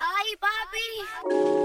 Hi, Bobby.